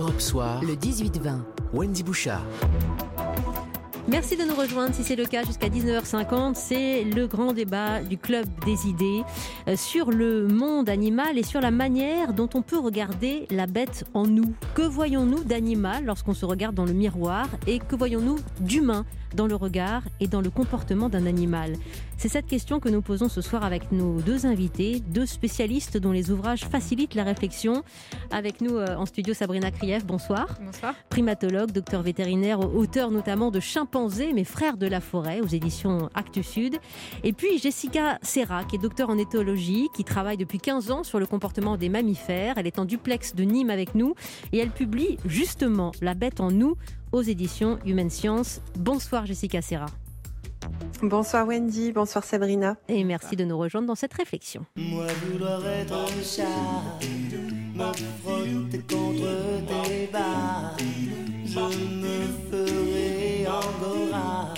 Europe Soir, le 18-20. Wendy Bouchard. Merci de nous rejoindre si c'est le cas jusqu'à 19h50. C'est le grand débat du Club des idées euh, sur le monde animal et sur la manière dont on peut regarder la bête en nous. Que voyons-nous d'animal lorsqu'on se regarde dans le miroir et que voyons-nous d'humain dans le regard et dans le comportement d'un animal C'est cette question que nous posons ce soir avec nos deux invités, deux spécialistes dont les ouvrages facilitent la réflexion. Avec nous euh, en studio Sabrina Krief, bonsoir. Bonsoir. Primatologue, docteur vétérinaire, auteur notamment de Chimpanzés, mes frères de la forêt aux éditions Actes Sud. Et puis Jessica Serra, qui est docteur en éthologie, qui travaille depuis 15 ans sur le comportement des mammifères. Elle est en duplex de Nîmes avec nous et elle publie justement La bête en nous aux éditions Human Science. Bonsoir Jessica Serra. Bonsoir Wendy, bonsoir Sabrina. Et merci de nous rejoindre dans cette réflexion. Moi vouloir être un chat, me frotter contre tes barres, je me ferai angora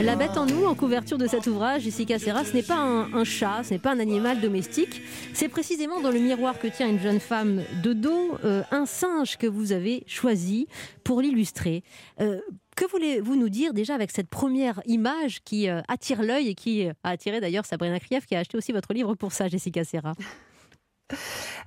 La bête en nous, en couverture de cet ouvrage, Jessica Serra, ce n'est pas un, chat, ce n'est pas un animal domestique. C'est précisément dans le miroir que tient une jeune femme de dos, euh, un singe que vous avez choisi pour l'illustrer. Euh, que voulez-vous nous dire déjà avec cette première image qui euh, attire l'œil et qui a attiré d'ailleurs Sabrina Krief qui a acheté aussi votre livre pour ça, Jessica Serra?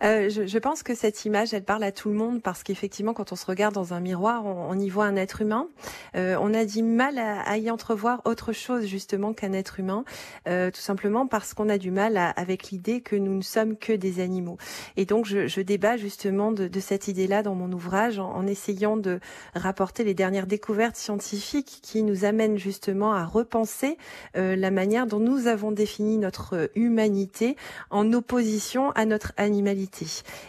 Euh, je, je pense que cette image, elle parle à tout le monde parce qu'effectivement, quand on se regarde dans un miroir, on, on y voit un être humain. Euh, on a du mal à, à, y entrevoir autre chose justement qu'un être humain, euh, tout simplement parce qu'on a du mal à, avec l'idée que nous ne sommes que des animaux. Et donc, je, je débat justement de, de cette idée-là dans mon ouvrage en, en, essayant de rapporter les dernières découvertes scientifiques qui nous amènent justement à repenser euh, la manière dont nous avons défini notre humanité en opposition à notre animalité.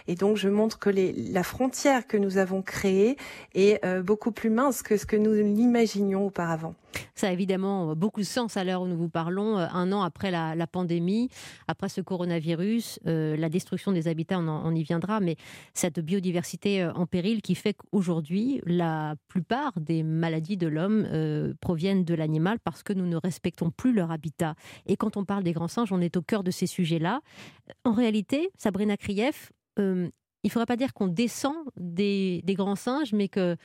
Et donc je montre que les, la frontière que nous avons créée est euh, beaucoup plus mince que ce que nous l'imaginions auparavant. Ça a évidemment beaucoup de sens à l'heure où nous vous parlons, euh, un an après la, pandémie, après ce coronavirus, euh, la destruction des habitats, on, en, y viendra, mais cette biodiversité euh, en péril qui fait qu'aujourd'hui, la plupart des maladies de l'homme proviennent de l'animal parce que nous ne respectons plus leur habitat. Et quand on parle des grands singes, on est au cœur de ces sujets-là. En réalité, Sabrina Krief, il ne faudrait pas dire qu'on descend des, des grands singes, mais que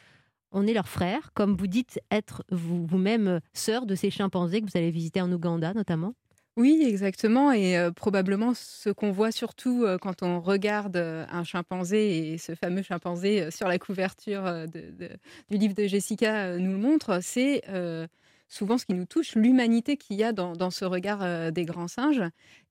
on est leur frère, comme vous dites être vous-même sœur de ces chimpanzés que vous allez visiter en Ouganda notamment oui, exactement. Et euh, probablement ce qu'on voit surtout euh, quand on regarde euh, un chimpanzé et ce fameux chimpanzé euh, sur la couverture euh, du livre de Jessica euh, nous le montre, c'est souvent ce qui nous touche, l'humanité qu'il y a dans, ce regard euh, des grands singes.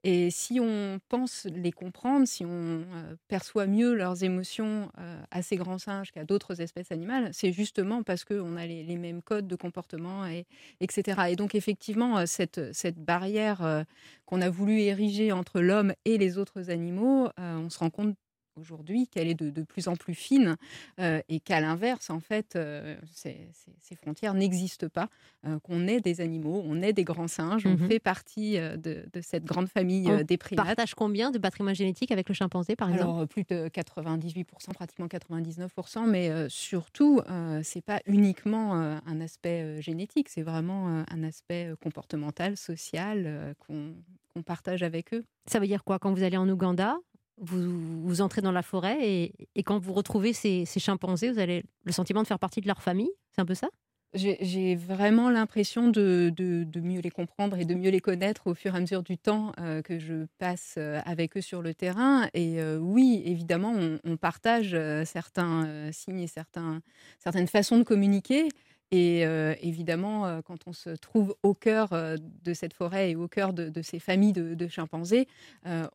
Et si on pense les comprendre, si on euh, perçoit mieux leurs émotions euh, à ces grands singes qu'à d'autres espèces animales, c'est justement parce qu'on a les, mêmes codes de comportement, et, etc. Et donc effectivement, cette barrière qu'on a voulu ériger entre l'homme et les autres animaux, on se rend compte aujourd'hui qu'elle est de, de, plus en plus fine euh, et qu'à l'inverse, en fait, euh, ces, ces, ces, frontières n'existent pas, euh, qu'on est des animaux, on est des grands singes, mm -hmm. on fait partie de, de, cette grande famille on des primates. partage combien de patrimoine génétique avec le chimpanzé, par exemple? Alors, plus de 98%, pratiquement 99%, mais surtout, c'est pas uniquement un aspect génétique, c'est vraiment un aspect comportemental, social qu'on qu partage avec eux. Ça veut dire quoi? Quand vous allez en Ouganda, vous, entrez dans la forêt et, quand vous retrouvez ces, chimpanzés, vous avez le sentiment de faire partie de leur famille C'est un peu ça? J'ai vraiment l'impression de, mieux les comprendre et de mieux les connaître au fur et à mesure du temps euh, que je passe euh, avec eux sur le terrain. Et euh, oui, évidemment, on, partage certains signes et certaines façons de communiquer. Et euh, évidemment, euh, quand on se trouve au cœur euh, de cette forêt et au cœur de, ces familles de, chimpanzés,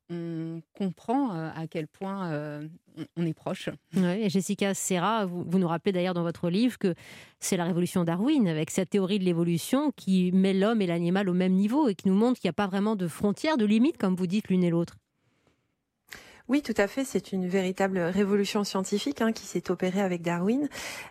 on comprend à quel point on, est proche. Ouais, et Jessica Serra, vous nous rappelez d'ailleurs dans votre livre que c'est la révolution Darwin, avec cette théorie de l'évolution qui met l'homme et l'animal au même niveau et qui nous montre qu'il n'y a pas vraiment de frontières, de limites, comme vous dites l'une et l'autre. Oui, tout à fait. C'est une véritable révolution scientifique hein, qui s'est opérée avec Darwin.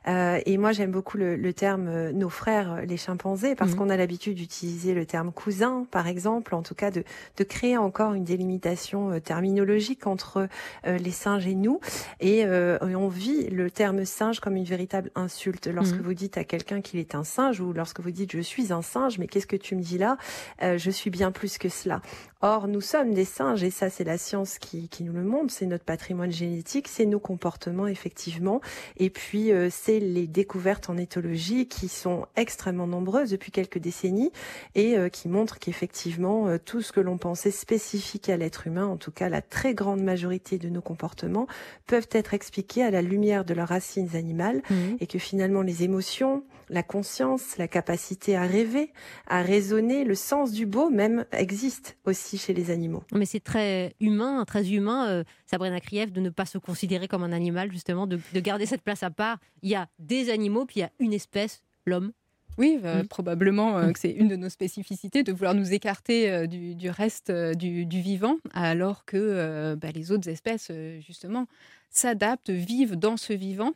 Euh, et moi, j'aime beaucoup le, le, terme euh, nos frères, euh, les chimpanzés, parce mmh. qu'on a l'habitude d'utiliser le terme cousin, par exemple, en tout cas de, de créer encore une délimitation euh, terminologique entre euh, les singes et nous. Et, euh, et, on vit le terme singe comme une véritable insulte. Lorsque mmh. vous dites à quelqu'un qu'il est un singe, ou lorsque vous dites je suis un singe, mais qu'est-ce que tu me dis là? Je suis bien plus que cela. Or, nous sommes des singes, et ça c'est la science qui, qui nous le montre, c'est notre patrimoine génétique, c'est nos comportements effectivement, et puis euh, c'est les découvertes en éthologie qui sont extrêmement nombreuses depuis quelques décennies et euh, qui montrent qu'effectivement euh, tout ce que l'on pensait spécifique à l'être humain, en tout cas la très grande majorité de nos comportements, peuvent être expliqués à la lumière de leurs racines animales, Mhm. et que finalement les émotions, la conscience, la capacité à rêver, à raisonner, le sens du beau même existent aussi chez les animaux. Mais c'est très humain, très humain, euh, Sabrina Krief, de ne pas se considérer comme un animal, justement, de, de garder cette place à part. Il y a des animaux, puis il y a une espèce, l'homme. Oui, euh, probablement euh, que c'est une de nos spécificités de vouloir nous écarter euh, du, du reste euh, du, du vivant, alors que euh, bah, les autres espèces, euh, justement, s'adaptent, vivent dans ce vivant.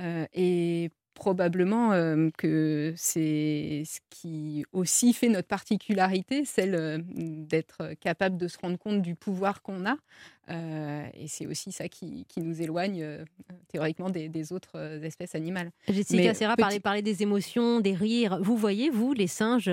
euh, et probablement euh, que c'est ce qui aussi fait notre particularité, celle euh, d'être capable de se rendre compte du pouvoir qu'on a. Euh, et c'est aussi ça qui, qui nous éloigne euh, théoriquement des, des autres espèces animales. Jessica Serra petit- parlait, des émotions, des rires. Vous voyez, vous, les singes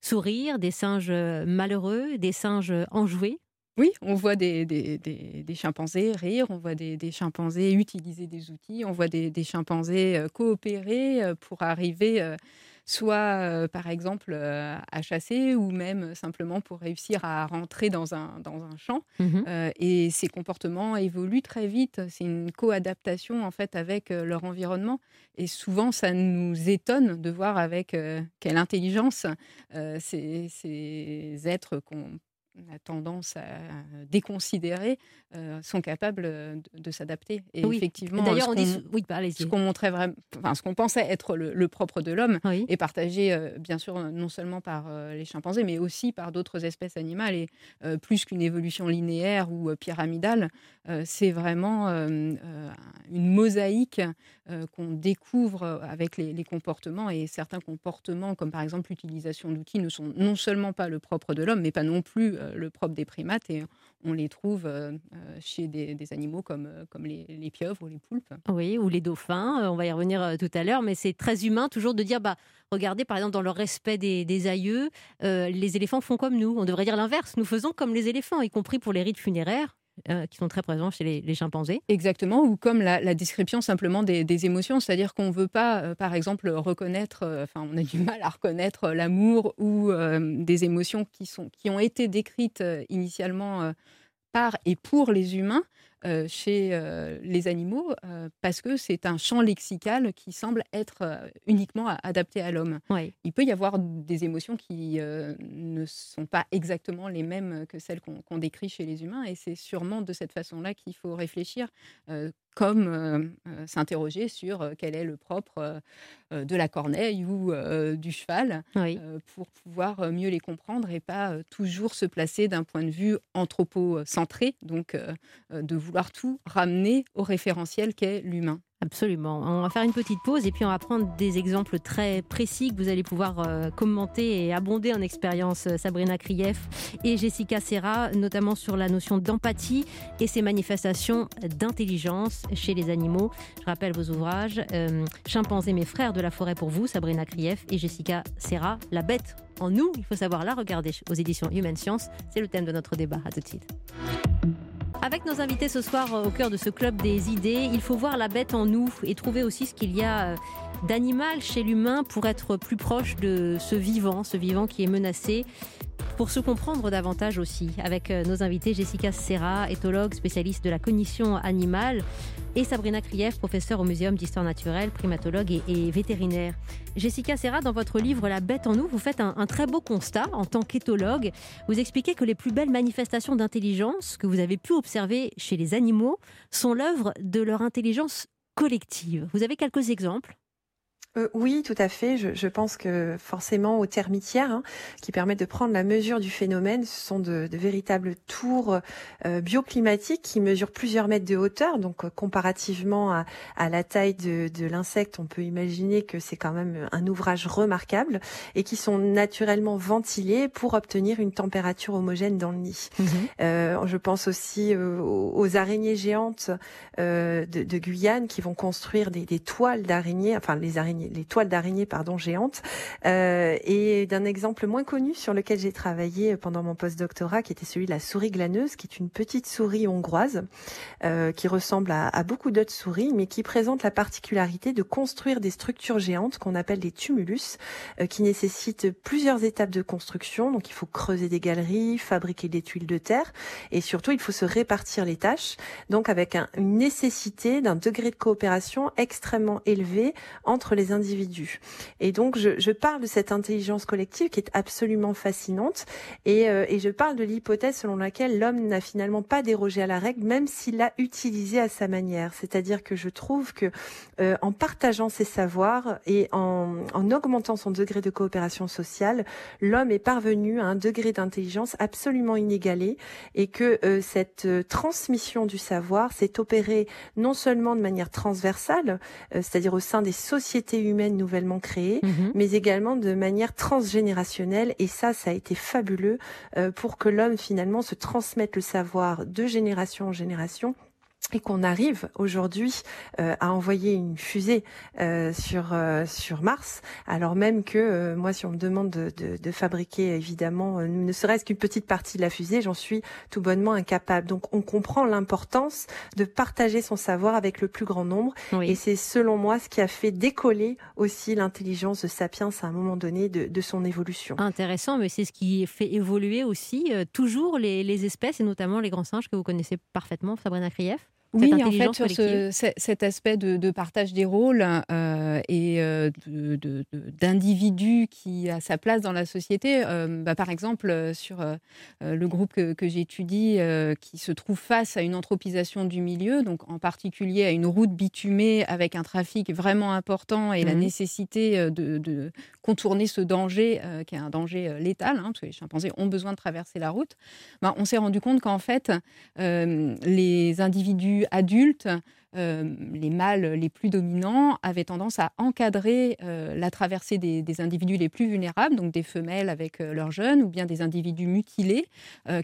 sourire, des singes malheureux, des singes enjoués? Oui, on voit des, des- des- des chimpanzés rire, on voit des, chimpanzés utiliser des outils, on voit des, chimpanzés euh, coopérer euh, pour arriver euh, soit par exemple à chasser ou même simplement pour réussir à rentrer dans un, dans un champ. Euh, et ces comportements évoluent très vite. C'est une co-adaptation en fait avec leur environnement. Et souvent, ça nous étonne de voir avec quelle intelligence ces, ces êtres qu'on a tendance à déconsidérer euh, sont capables euh, de, de s'adapter. Et Oui. effectivement, D'ailleurs, on dit. Oui, ce qu'on montrait vraiment, enfin, ce qu'on pensait être le, le propre de l'homme Oui. est partagé euh, bien sûr euh, non seulement par euh, les chimpanzés, mais aussi par d'autres espèces animales. Et euh, plus qu'une évolution linéaire ou euh, pyramidale, euh, c'est vraiment euh, euh, une mosaïque euh, qu'on découvre euh, avec les, les comportements. Et certains comportements, comme par exemple l'utilisation d'outils, ne sont non seulement pas le propre de l'homme, mais pas non plus euh, le propre des primates. Et on les trouve euh, euh, chez des, animaux comme, euh, comme les, pieuvres ou les poulpes. Oui, ou les dauphins, euh, on va y revenir euh, tout à l'heure, mais c'est très humain toujours de dire, bah, regardez, par exemple, dans le respect des, aïeux, euh, les éléphants font comme nous. On devrait dire l'inverse, nous faisons comme les éléphants, y compris pour les rites funéraires, euh, qui sont très présents chez les, chimpanzés. Exactement, ou comme la, description simplement des, émotions, c'est-à-dire qu'on ne veut pas, euh, par exemple, reconnaître, euh, enfin, on a du mal à reconnaître l'amour ou des émotions qui, sont, qui ont été décrites initialement par et pour les humains euh, chez euh, les animaux, euh, parce que c'est un champ lexical qui semble être uniquement adapté à l'homme. Il peut y avoir des émotions qui ne sont pas exactement les mêmes que celles qu'on décrit chez les humains, et c'est sûrement de cette façon-là qu'il faut réfléchir, comme euh, euh, s'interroger sur euh, quel est le propre de la corneille ou du cheval, Oui. pour pouvoir mieux les comprendre et pas toujours se placer d'un point de vue anthropocentré, donc de vouloir tout ramener au référentiel qu'est l'humain. Absolument. On va faire une petite pause et puis on va prendre des exemples très précis que vous allez pouvoir euh, commenter et abonder en expérience euh, Sabrina Krief et Jessica Serra, notamment sur la notion d'empathie et ses manifestations d'intelligence chez les animaux. Je rappelle vos ouvrages euh, Chimpanzés, mes frères de la forêt pour vous, Sabrina Krief et Jessica Serra, La bête en nous. Il faut savoir la regarder aux éditions Human Science. C'est le thème de notre débat. À tout de suite. Avec nos invités ce soir euh, au cœur de ce club des idées, il faut voir la bête en nous et trouver aussi ce qu'il y a euh, d'animal chez l'humain pour être plus proche de ce vivant, ce vivant qui est menacé. Pour se comprendre davantage aussi, avec euh, nos invités Jessica Serra, éthologue spécialiste de la cognition animale, et Sabrina Krief, professeure au Muséum d'histoire naturelle, primatologue et, vétérinaire. Jessica Serra, dans votre livre La bête en nous, vous faites un très beau constat en tant qu'éthologue. Vous expliquez que les plus belles manifestations d'intelligence que vous avez pu observer chez les animaux sont l'œuvre de leur intelligence collective. Vous avez quelques exemples Euh, oui, tout à fait. Je, je pense que forcément aux termitières, hein, qui permettent de prendre la mesure du phénomène, ce sont de, de véritables tours euh, bioclimatiques qui mesurent plusieurs mètres de hauteur. Donc euh, comparativement à, à la taille de, de l'insecte, on peut imaginer que c'est quand même un ouvrage remarquable et qui sont naturellement ventilés pour obtenir une température homogène dans le nid. Euh, je pense aussi aux, aux araignées géantes euh, de, de Guyane qui vont construire des, des toiles d'araignées, enfin les araignées les toiles d'araignées pardon géantes, euh, et d'un exemple moins connu sur lequel j'ai travaillé pendant mon post-doctorat, qui était celui de la souris glaneuse, qui est une petite souris hongroise euh, qui ressemble à, beaucoup d'autres souris, mais qui présente la particularité de construire des structures géantes qu'on appelle des tumulus, euh, qui nécessitent plusieurs étapes de construction. Donc il faut creuser des galeries, fabriquer des tuiles de terre, et surtout il faut se répartir les tâches. Donc avec un, une nécessité d'un degré de coopération extrêmement élevé entre les Et donc, je, je, parle de cette intelligence collective qui est absolument fascinante. Et, euh, et je parle de l'hypothèse selon laquelle l'homme n'a finalement pas dérogé à la règle, même s'il l'a utilisée à sa manière. C'est-à-dire que je trouve que euh, en partageant ses savoirs et en, en augmentant son degré de coopération sociale, l'homme est parvenu à un degré d'intelligence absolument inégalé et que euh, cette euh, transmission du savoir s'est opérée non seulement de manière transversale, euh, c'est-à-dire au sein des sociétés humaines nouvellement créées, mmh. mais également de manière transgénérationnelle. Et ça, ça a été fabuleux euh, pour que l'homme finalement se transmette le savoir de génération en génération et qu'on arrive aujourd'hui euh, à envoyer une fusée euh, sur euh, sur Mars, alors même que euh, moi, si on me demande de, de, de fabriquer évidemment, euh, ne serait-ce qu'une petite partie de la fusée, j'en suis tout bonnement incapable. Donc, on comprend l'importance de partager son savoir avec le plus grand nombre, oui. et c'est selon moi ce qui a fait décoller aussi l'intelligence de Sapiens à un moment donné de, de son évolution. Intéressant, mais c'est ce qui fait évoluer aussi euh, toujours les, les espèces et notamment les grands singes que vous connaissez parfaitement, Sabrina Krief? Oui, en fait, sur ce, cet aspect de, de, partage des rôles euh, et euh, d'individus qui a sa place dans la société, euh, bah, par exemple, sur euh, le groupe que, que j'étudie qui se trouve face à une anthropisation du milieu, donc en particulier à une route bitumée avec un trafic vraiment important et mmh. la nécessité de, de, contourner ce danger qui est un danger létal, hein, parce que les chimpanzés ont besoin de traverser la route, bah, on s'est rendu compte qu'en fait, les individus adultes euh, les mâles les plus dominants avaient tendance à encadrer euh, la traversée des, individus les plus vulnérables, donc des femelles avec euh, leurs jeunes, ou bien des individus mutilés,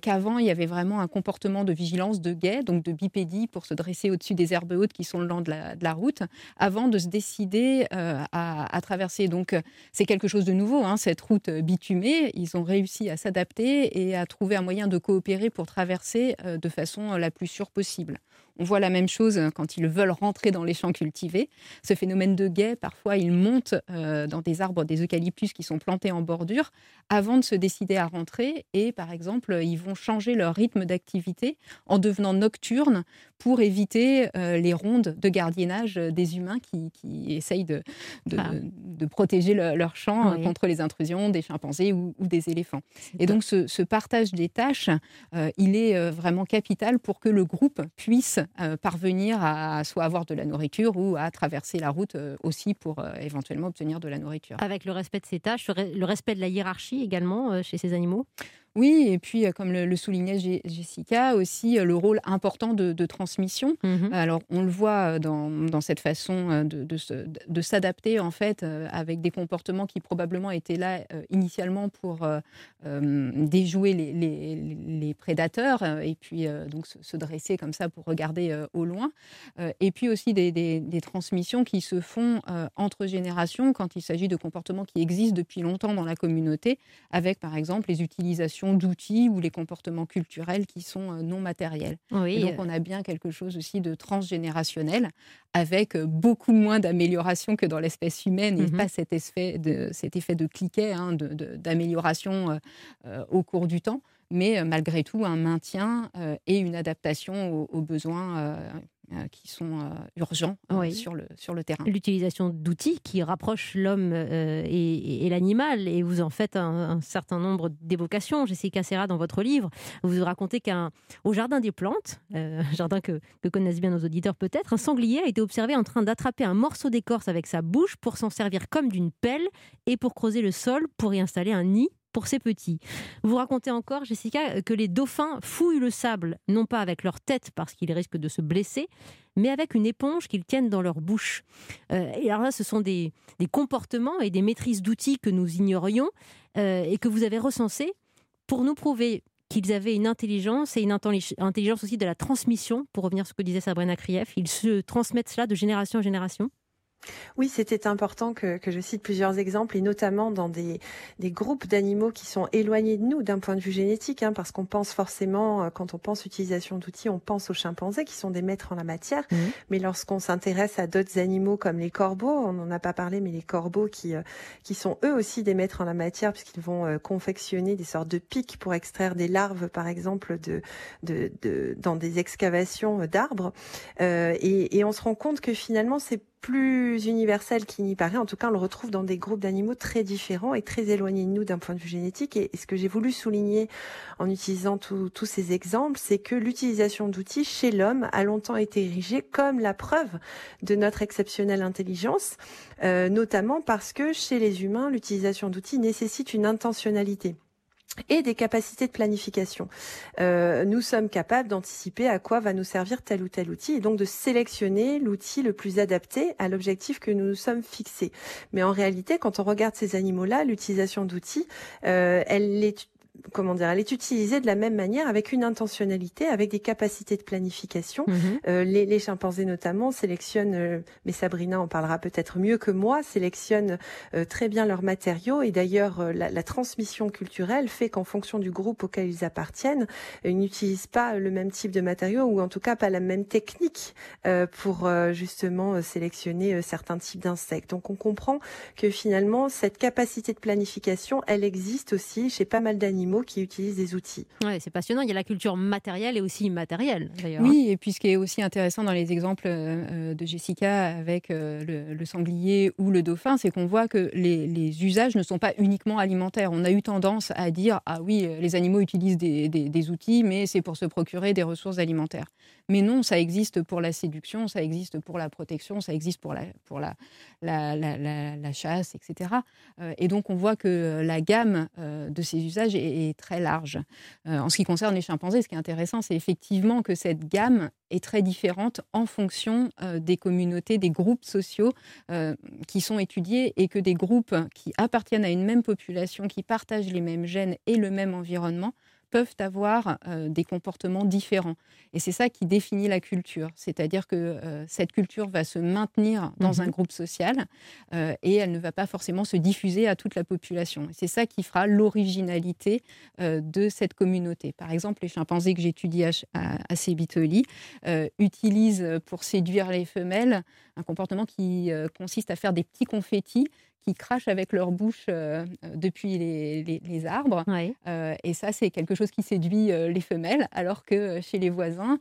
qu'avant il y avait vraiment un comportement de vigilance de guet, donc de bipédie pour se dresser au-dessus des herbes hautes qui sont le long de la, route, avant de se décider à, à, traverser. Donc c'est quelque chose de nouveau, hein, cette route bitumée. Ils ont réussi à s'adapter et à trouver un moyen de coopérer pour traverser de façon la plus sûre possible. On voit la même chose quand ils veulent rentrer dans les champs cultivés. Ce phénomène de guet, parfois, ils montent euh, dans des arbres, des eucalyptus qui sont plantés en bordure avant de se décider à rentrer. Et par exemple, ils vont changer leur rythme d'activité en devenant nocturnes pour éviter euh, les rondes de gardiennage des humains qui, qui essayent de, de, ah. de protéger le, leur champ oui. contre les intrusions des chimpanzés ou, ou des éléphants. Et donc, ce, ce, partage des tâches, euh, il est euh, vraiment capital pour que le groupe puisse euh, parvenir à soit avoir de la nourriture ou à traverser la route euh, aussi pour euh, éventuellement obtenir de la nourriture. Avec le respect de ces tâches, le respect de la hiérarchie également chez ces animaux? Oui, et puis, comme le, le soulignait Jessica, aussi le rôle important de, de transmission. Mmh. Alors, on le voit dans, dans cette façon de, de, de s'adapter, en fait, avec des comportements qui probablement étaient là initialement pour euh, déjouer les, les, les, prédateurs et puis donc se, se, dresser comme ça pour regarder au loin. et puis aussi des, des, des, transmissions qui se font entre générations quand il s'agit de comportements qui existent depuis longtemps dans la communauté, avec par exemple les utilisations d'outils ou les comportements culturels qui sont euh, non matériels. Oui. Et donc on a bien quelque chose aussi de transgénérationnel avec euh, beaucoup moins d'amélioration que dans l'espèce humaine et mm -hmm. pas cet effet de, cet effet de cliquet hein, d'amélioration euh, euh, au cours du temps mais euh, malgré tout un maintien euh, et une adaptation aux, aux besoins euh, qui sont euh, urgents euh, oui. sur, le, sur le terrain. L'utilisation d'outils qui rapprochent l'homme euh, et, et l'animal, et vous en faites un, un certain nombre d'évocations. Jessica Serra, dans votre livre, vous racontez qu'au Jardin des Plantes, un jardin que, que connaissent bien nos auditeurs peut-être, un sanglier a été observé en train d'attraper un morceau d'écorce avec sa bouche pour s'en servir comme d'une pelle et pour creuser le sol pour y installer un nid pour ces petits. Vous racontez encore, Jessica, que les dauphins fouillent le sable, non pas avec leur tête parce qu'ils risquent de se blesser, mais avec une éponge qu'ils tiennent dans leur bouche. Euh, et alors là, ce sont des, des, comportements et des maîtrises d'outils que nous ignorions euh, et que vous avez recensés pour nous prouver qu'ils avaient une intelligence et une intelligence aussi de la transmission, pour revenir à ce que disait Sabrina Krief. Ils se transmettent cela de génération en génération Oui, c'était important que, que, je cite plusieurs exemples, et notamment dans des, des groupes d'animaux qui sont éloignés de nous d'un point de vue génétique, hein, parce qu'on pense forcément, euh, quand on pense utilisation d'outils, on pense aux chimpanzés qui sont des maîtres en la matière. Mmh. Mais lorsqu'on s'intéresse à d'autres animaux comme les corbeaux, on n'en a pas parlé, mais les corbeaux qui, euh, qui sont eux aussi des maîtres en la matière, puisqu'ils vont euh, confectionner des sortes de pics pour extraire des larves, par exemple, de, de, de dans des excavations d'arbres. et, et on se rend compte que finalement, c'est plus universel qu'il n'y paraît. En tout cas, on le retrouve dans des groupes d'animaux très différents et très éloignés de nous d'un point de vue génétique. Et, ce que j'ai voulu souligner en utilisant tous ces exemples, c'est que l'utilisation d'outils chez l'homme a longtemps été érigée comme la preuve de notre exceptionnelle intelligence, euh, notamment parce que chez les humains, l'utilisation d'outils nécessite une intentionnalité et des capacités de planification. Euh, nous sommes capables d'anticiper à quoi va nous servir tel ou tel outil et donc de sélectionner l'outil le plus adapté à l'objectif que nous nous sommes fixés. Mais en réalité, quand on regarde ces animaux-là, l'utilisation d'outils, euh, elle est comment dire, elle est utilisée de la même manière avec une intentionnalité, avec des capacités de planification. Mhm. Euh, les, les, chimpanzés notamment sélectionnent, euh, mais Sabrina en parlera peut-être mieux que moi, sélectionnent euh, très bien leurs matériaux et d'ailleurs la, la, transmission culturelle fait qu'en fonction du groupe auquel ils appartiennent, ils n'utilisent pas le même type de matériaux ou en tout cas pas la même technique pour justement sélectionner certains types d'insectes. Donc on comprend que finalement cette capacité de planification, elle existe aussi chez pas mal d'animaux qui utilisent des outils. Ouais, c'est passionnant. Il y a la culture matérielle et aussi immatérielle, d'ailleurs. Oui, et puis ce qui est aussi intéressant dans les exemples euh, de Jessica avec euh, le, sanglier ou le dauphin, c'est qu'on voit que les, usages ne sont pas uniquement alimentaires. On a eu tendance à dire ah oui, les animaux utilisent des, des outils, mais c'est pour se procurer des ressources alimentaires. Mais non, ça existe pour la séduction, ça existe pour la protection, ça existe pour la, pour la, la, la, chasse, etc. Euh, et donc, on voit que la gamme euh, de ces usages est, très large. Euh, en ce qui concerne les chimpanzés, ce qui est intéressant, c'est effectivement que cette gamme est très différente en fonction des communautés, des groupes sociaux qui sont étudiés et que des groupes qui appartiennent à une même population, qui partagent les mêmes gènes et le même environnement, peuvent avoir euh, des comportements différents. Et c'est ça qui définit la culture. C'est-à-dire que euh, cette culture va se maintenir dans un mhm. groupe social euh, et elle ne va pas forcément se diffuser à toute la population. C'est ça qui fera l'originalité de cette communauté. Par exemple, les chimpanzés que j'étudie à, à, à utilisent pour séduire les femelles un comportement qui consiste à faire des petits confettis qui crachent avec leur bouche euh, depuis les, arbres. Euh, et ça, c'est quelque chose qui séduit euh, les femelles, alors que chez les voisins,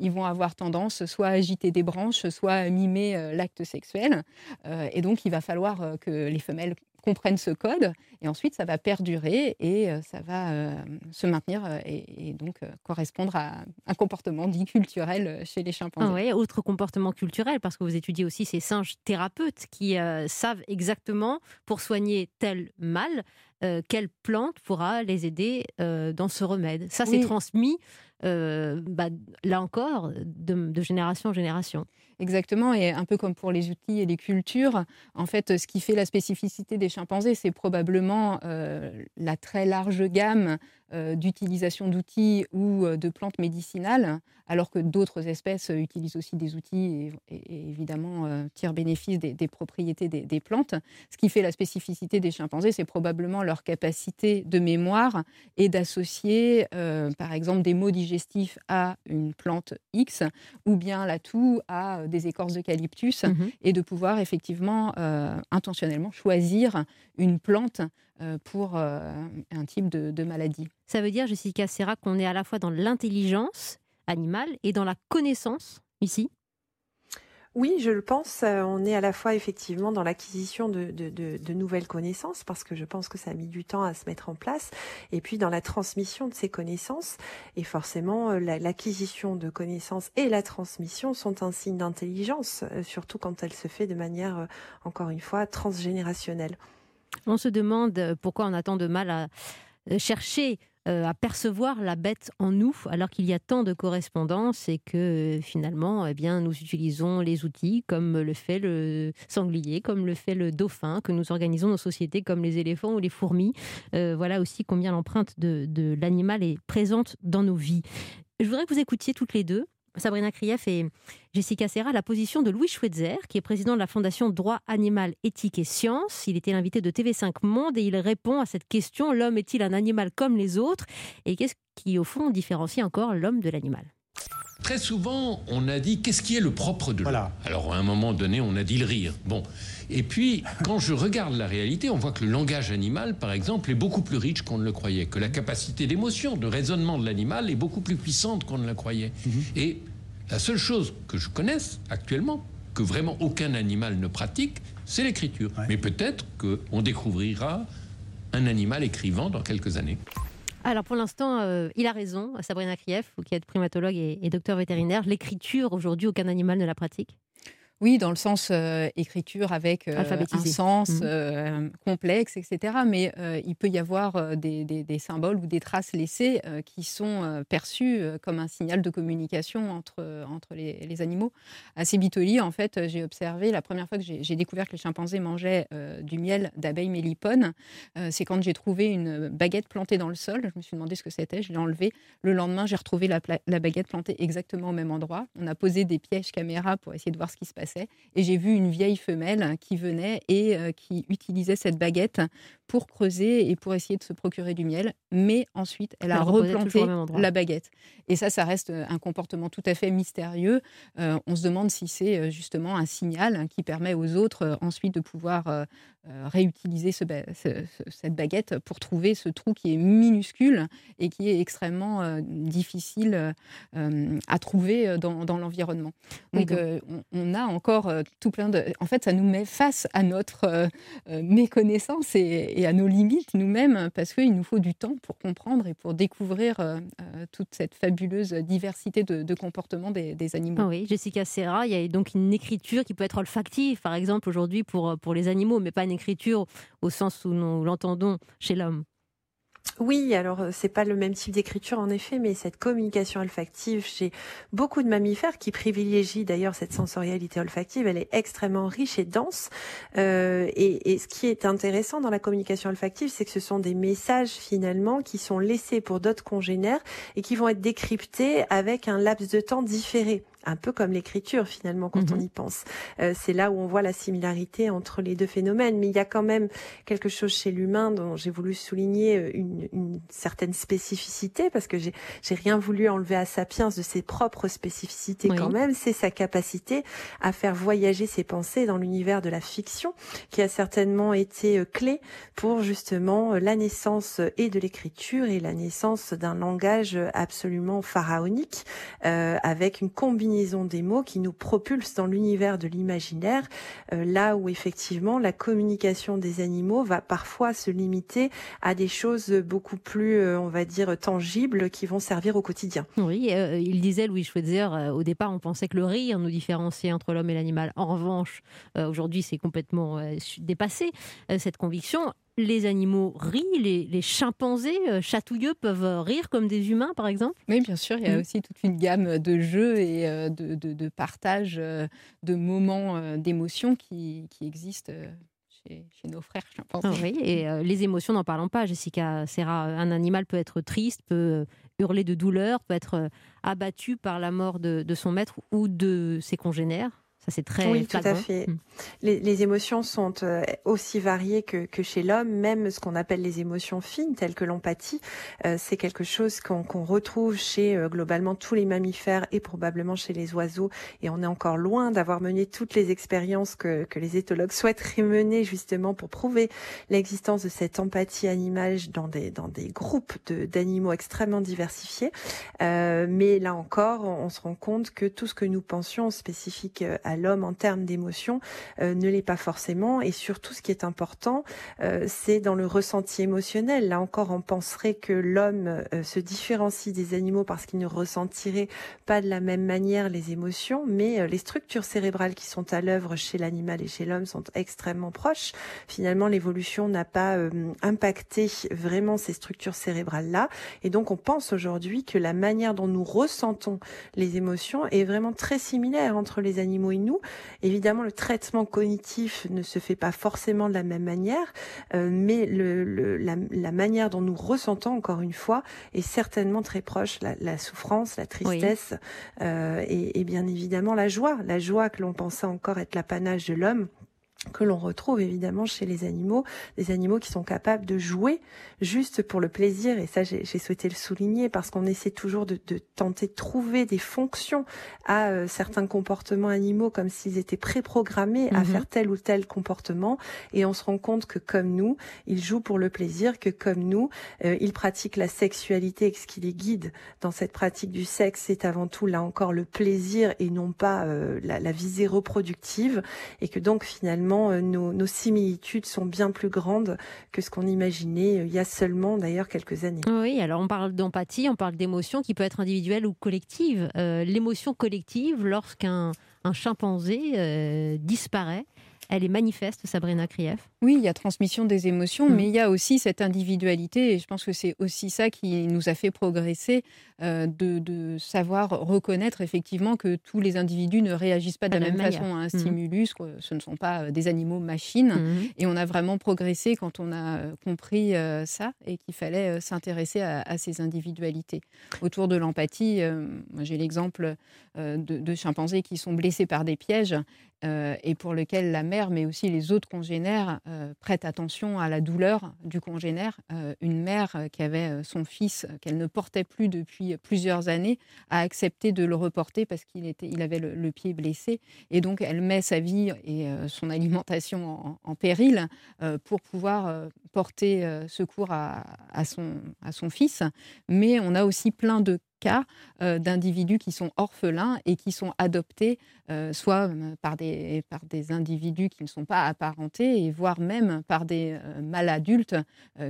ils vont avoir tendance soit à agiter des branches, soit à mimer l'acte sexuel. et donc, il va falloir que les femelles comprennent ce code et ensuite ça va perdurer et ça va se maintenir et, donc correspondre à un comportement dit culturel chez les chimpanzés. Ah oui, autre comportement culturel parce que vous étudiez aussi ces singes thérapeutes qui savent exactement pour soigner tel mal quelle plante pourra les aider dans ce remède. Ça, c'est transmis, bah, là encore, de, génération en génération. Exactement, et un peu comme pour les outils et les cultures, en fait, ce qui fait la spécificité des chimpanzés, c'est probablement la très large gamme euh, d'utilisation d'outils ou euh, de plantes médicinales, alors que d'autres espèces euh, utilisent aussi des outils et, évidemment tirent bénéfice des, propriétés des, plantes. Ce qui fait la spécificité des chimpanzés, c'est probablement leur capacité de mémoire et d'associer, par exemple, des mots digestifs à une plante X ou bien la toux à des écorces d'eucalyptus mmh et de pouvoir effectivement intentionnellement choisir une plante euh, pour euh, un type de, maladie. Ça veut dire, Jessica Serra, qu'on est à la fois dans l'intelligence animale et dans la connaissance ici? Oui, je le pense. Euh, on est à la fois effectivement dans l'acquisition de, nouvelles connaissances, parce que je pense que ça a mis du temps à se mettre en place, et puis dans la transmission de ces connaissances. Et forcément, l'acquisition de connaissances et la transmission sont un signe d'intelligence, surtout quand elle se fait de manière, encore une fois, transgénérationnelle. On se demande euh, pourquoi on a tant de mal à euh, chercher euh, à percevoir la bête en nous, alors qu'il y a tant de correspondances et que finalement, eh bien, nous utilisons les outils comme le fait le sanglier, comme le fait le dauphin, que nous organisons nos sociétés comme les éléphants ou les fourmis. voilà aussi combien l'empreinte de, de l'animal est présente dans nos vies. Je voudrais que vous écoutiez toutes les deux Sabrina Krief et Jessica Serra la position de Louis Schweitzer, qui est président de la Fondation Droit Animal, Éthique et Sciences. Il était l'invité de TV5 Monde et il répond à cette question l'homme est-il un animal comme les autres? Et qu'est-ce qui, au fond, différencie encore l'homme de l'animal? Très souvent, on a dit qu'est-ce qui est le propre de l'homme Alors, à un moment donné, on a dit le rire. Bon. Et puis, quand je regarde la réalité, on voit que le langage animal, par exemple, est beaucoup plus riche qu'on ne le croyait, que la capacité d'émotion, de raisonnement de l'animal est beaucoup plus puissante qu'on ne le croyait. Mhm. Et la seule chose que je connaisse actuellement, que vraiment aucun animal ne pratique, c'est l'écriture. Mais peut-être qu'on découvrira un animal écrivant dans quelques années. Alors pour l'instant, euh, il a raison, Sabrina Krief, qui êtes primatologue et docteur vétérinaire. L'écriture, aujourd'hui, aucun animal ne la pratique oui, dans le sens euh, écriture avec euh, un sens mmh. euh, complexe, etc. Mais il peut y avoir des, symboles ou des traces laissées qui sont perçus comme un signal de communication entre, entre les, animaux. À Sébitoli, en fait, j'ai observé, la première fois que j'ai découvert que les chimpanzés mangeaient du miel d'abeilles mélipones, c'est quand j'ai trouvé une baguette plantée dans le sol. Je me suis demandé ce que c'était, je l'ai enlevée. Le lendemain, j'ai retrouvé la, la baguette plantée exactement au même endroit. On a posé des pièges caméra pour essayer de voir ce qui se passait et j'ai vu une vieille femelle qui venait et euh, qui utilisait cette baguette pour creuser et pour essayer de se procurer du miel. Mais ensuite, elle, a replanté la baguette. Et ça, ça reste euh, un comportement tout à fait mystérieux. Euh, on se demande si c'est justement un signal qui permet aux autres ensuite de pouvoir réutiliser cette baguette pour trouver ce trou qui est minuscule et qui est extrêmement difficile à trouver dans, l'environnement. Donc, on, a encore tout plein de... En fait, ça nous met face à notre méconnaissance et, à nos limites nous-mêmes, parce qu'il nous faut du temps pour comprendre et pour découvrir euh, euh, toute cette fabuleuse diversité de, comportements des, animaux. Ah oui, Jessica Serra, il y a donc une écriture qui peut être olfactive, par exemple, aujourd'hui pour, pour les animaux, mais pas une écriture au sens où nous l'entendons chez l'homme. Oui, alors euh, c'est pas le même type d'écriture en effet, mais cette communication olfactive chez beaucoup de mammifères qui privilégient d'ailleurs cette sensorialité olfactive, elle est extrêmement riche et dense. Euh, et, et, ce qui est intéressant dans la communication olfactive, c'est que ce sont des messages finalement qui sont laissés pour d'autres congénères et qui vont être décryptés avec un laps de temps différé un peu comme l'écriture finalement quand on mhm. y pense. Euh, c'est là où on voit la similarité entre les deux phénomènes. Mais il y a quand même quelque chose chez l'humain dont j'ai voulu souligner euh, une, une, certaine spécificité parce que j'ai rien voulu enlever à Sapiens de ses propres spécificités quand même. C'est sa capacité à faire voyager ses pensées dans l'univers de la fiction qui a certainement été euh, clé pour justement la naissance et de l'écriture et la naissance d'un langage absolument pharaonique euh, avec une combinaison des mots qui nous propulsent dans l'univers de l'imaginaire, euh, là où effectivement la communication des animaux va parfois se limiter à des choses beaucoup plus, euh, on va dire, tangibles qui vont servir au quotidien. Oui, euh, il disait, Louis Schweitzer, au départ on pensait que le rire nous différenciait entre l'homme et l'animal. En revanche, aujourd'hui c'est complètement dépassé, cette conviction les animaux rient, les, chimpanzés euh, chatouilleux peuvent rire comme des humains, par exemple Oui, bien sûr, il y a mm. aussi toute une gamme de jeux et euh, de, partage euh, de moments d'émotion qui, existent. Chez, nos frères chimpanzés. Ah oui, et les émotions, n'en parlons pas, Jessica Serra. Un animal peut être triste, peut hurler de douleur, peut être abattu par la mort de son maître ou de ses congénères c'est très Oui, tout à fait. Hmm. Les, émotions sont euh, aussi variées que, chez l'homme, même ce qu'on appelle les émotions fines, telles que l'empathie. Euh, c'est quelque chose qu'on retrouve chez euh, globalement tous les mammifères et probablement chez les oiseaux. Et on est encore loin d'avoir mené toutes les expériences que, que les éthologues souhaiteraient mener justement pour prouver l'existence de cette empathie animale dans des, dans des groupes d'animaux extrêmement diversifiés. mais là encore, on, on se rend compte que tout ce que nous pensions spécifique à l'homme en termes d'émotion euh, ne l'est pas forcément. Et surtout, ce qui est important, euh, c'est dans le ressenti émotionnel. Là encore, on penserait que l'homme euh, se différencie des animaux parce qu'il ne ressentirait pas de la même manière les émotions, mais les structures cérébrales qui sont à l'œuvre chez l'animal et chez l'homme sont extrêmement proches. Finalement, l'évolution n'a pas impacté vraiment ces structures cérébrales-là. Et donc, on pense aujourd'hui que la manière dont nous ressentons les émotions est vraiment très similaire entre les animaux et nous. Évidemment, le traitement cognitif ne se fait pas forcément de la même manière, euh, mais le, la, manière dont nous ressentons, encore une fois, est certainement très proche. La, souffrance, la tristesse euh, et, et bien évidemment la joie. La joie que l'on pensait encore être l'apanage de l'homme que l'on retrouve évidemment chez les animaux, des animaux qui sont capables de jouer juste pour le plaisir. Et ça, j'ai souhaité le souligner parce qu'on essaie toujours de, tenter de trouver des fonctions à euh, certains comportements animaux comme s'ils étaient préprogrammés à mhm. faire tel ou tel comportement. Et on se rend compte que comme nous, ils jouent pour le plaisir, que comme nous, euh, ils pratiquent la sexualité et que ce qui les guide dans cette pratique du sexe, c'est avant tout là encore le plaisir et non pas euh, la, la visée reproductive. Et que donc finalement, euh, nos, similitudes sont bien plus grandes que ce qu'on imaginait euh, il y a seulement d'ailleurs quelques années. Oui, alors on parle d'empathie, on parle d'émotion qui peut être individuelle ou collective. Euh, l'émotion collective, lorsqu'un chimpanzé disparaît, elle est manifeste, Sabrina Krief Oui, il y a transmission des émotions, mm. mais il y a aussi cette individualité, et je pense que c'est aussi ça qui nous a fait progresser, euh, de, savoir reconnaître effectivement que tous les individus ne réagissent pas de, la, même, façon à un mm. stimulus, que ce ne sont pas euh, des animaux machines, mm. et on a vraiment progressé quand on a euh, compris ça, et qu'il fallait s'intéresser à, ces individualités. Autour de l'empathie, j'ai l'exemple de, de chimpanzés qui sont blessés par des pièges, et pour lequel la mère, mais aussi les autres congénères, prêtent attention à la douleur du congénère. une mère qui avait son fils qu'elle ne portait plus depuis plusieurs années a accepté de le reporter parce qu'il il avait le, pied blessé, et donc elle met sa vie et son alimentation en, péril pour pouvoir porter secours à, son, à son fils. Mais on a aussi plein de cas euh, d'individus qui sont orphelins et qui sont adoptés euh, soit euh, par des, par des individus qui ne sont pas apparentés, et voire même par des mâles adultes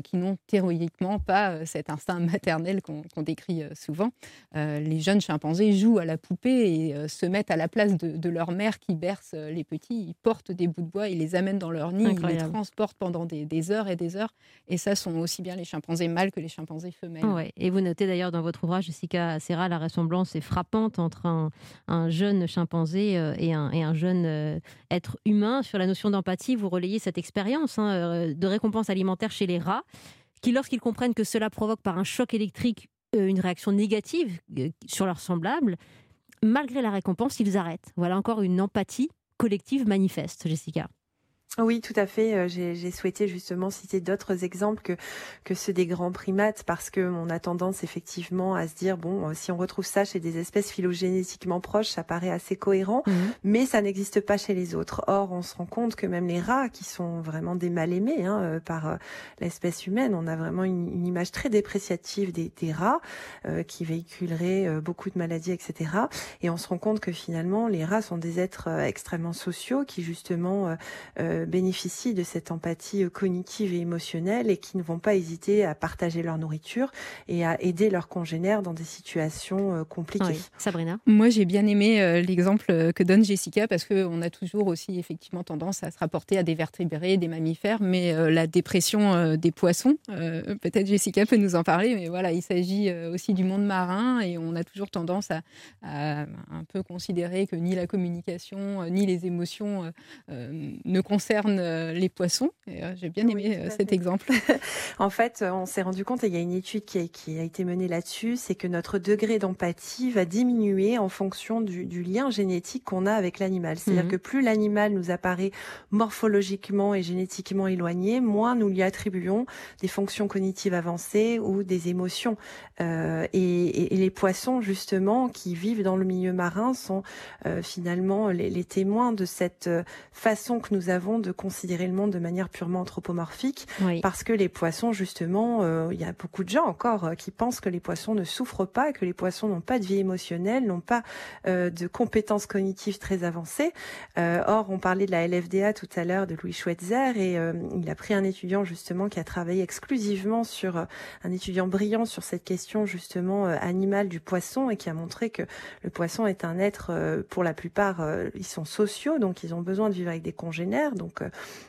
qui n'ont théoriquement pas cet instinct maternel qu'on décrit souvent. les jeunes chimpanzés jouent à la poupée et se mettent à la place de, leur mère qui berce les petits. Ils portent des bouts de bois, ils les amènent dans leur nid, ils les transportent pendant des, heures et des heures. Et ça sont aussi bien les chimpanzés mâles que les chimpanzés femelles. Ouais. Et vous notez d'ailleurs dans votre ouvrage, Jessica Serra, la ressemblance est frappante entre un, jeune chimpanzé euh, et un, jeune euh, être humain. Sur la notion d'empathie, vous relayez cette expérience hein, euh, de récompense alimentaire chez les rats, qui, lorsqu'ils comprennent que cela provoque par un choc électrique une réaction négative sur leurs semblables, malgré la récompense, ils arrêtent. Voilà encore une empathie collective manifeste, Jessica. Oui, tout à fait. Euh, j'ai souhaité justement citer d'autres exemples que, que ceux des grands primates parce que on a tendance effectivement à se dire bon, euh, si on retrouve ça chez des espèces phylogénétiquement proches, ça paraît assez cohérent, mhm. mais ça n'existe pas chez les autres. Or, on se rend compte que même les rats, qui sont vraiment des mal aimés hein, euh, par l'espèce humaine, on a vraiment une, image très dépréciative des, des rats qui véhiculeraient beaucoup de maladies, etc. Et on se rend compte que finalement, les rats sont des êtres extrêmement sociaux qui justement bénéficient de cette empathie euh, cognitive et émotionnelle et qui ne vont pas hésiter à partager leur nourriture et à aider leurs congénères dans des situations euh, compliquées. Sabrina? Moi, j'ai bien aimé euh, l'exemple que donne Jessica parce qu'on a toujours aussi effectivement tendance à se rapporter à des vertébrés, des mammifères, mais la dépression des poissons, peut-être Jessica peut nous en parler, mais voilà, il s'agit aussi du monde marin et on a toujours tendance à, un peu considérer que ni la communication ni les émotions ne concernent euh, les poissons. Euh, j'ai bien aimé euh, cet exemple. en fait, on s'est rendu compte, et il y a une étude qui a, qui a été menée là-dessus, c'est que notre degré d'empathie va diminuer en fonction du, du lien génétique qu'on a avec l'animal. C'est-à-dire mhm. que plus l'animal nous apparaît morphologiquement et génétiquement éloigné, moins nous lui attribuons des fonctions cognitives avancées ou des émotions. Euh, et, et, les poissons, justement, qui vivent dans le milieu marin, sont euh, finalement les, les, témoins de cette façon que nous avons de considérer le monde de manière purement anthropomorphique, parce que les poissons, justement, euh, il y a beaucoup de gens encore euh, qui pensent que les poissons ne souffrent pas, que les poissons n'ont pas de vie émotionnelle, n'ont pas euh, de compétences cognitives très avancées. or, on parlait de la LFDA tout à l'heure de Louis Schweitzer, et il a pris un étudiant justement qui a travaillé exclusivement sur un étudiant brillant sur cette question justement animale du poisson et qui a montré que le poisson est un être, pour la plupart, ils sont sociaux, donc ils ont besoin de vivre avec des congénères, Donc,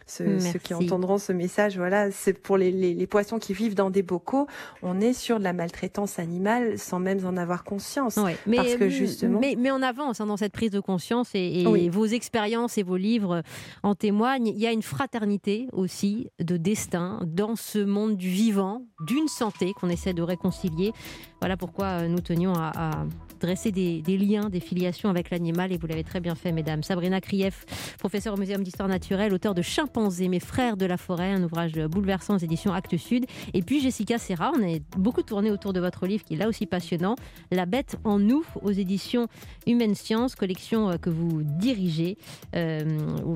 ceux, qui entendront ce message, voilà, c'est pour les, les, poissons qui vivent dans des bocaux. On est sur de la maltraitance animale sans même en avoir conscience. mais, parce que justement... mais, mais on avance hein, dans cette prise de conscience et, vos expériences et vos livres en témoignent. Il y a une fraternité aussi de destin dans ce monde du vivant, d'une santé qu'on essaie de réconcilier. Voilà pourquoi nous tenions à dresser des, liens, des filiations avec l'animal, et vous l'avez très bien fait, mesdames. Sabrina Krief, professeure au Muséum d'Histoire Naturelle, auteur de Chimpanzés, mes frères de la forêt, un ouvrage bouleversant aux éditions Actes Sud. Et puis Jessica Serra, on a beaucoup tourné autour de votre livre, qui est là aussi passionnant, La bête en nous, aux éditions Humaine Science, collection euh, que vous dirigez, euh,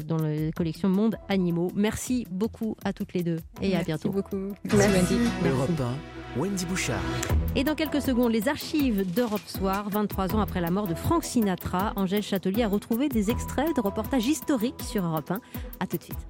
dans la collection Monde Animaux. Merci beaucoup à toutes les deux, et à bientôt. Beaucoup. Merci, Merci. Wendy Bouchard. Et dans quelques secondes, les archives d'Europe Soir, 23 ans après la mort de Frank Sinatra, Angèle Châtelier a retrouvé des extraits de reportages historiques sur Europe 1. A tout de suite.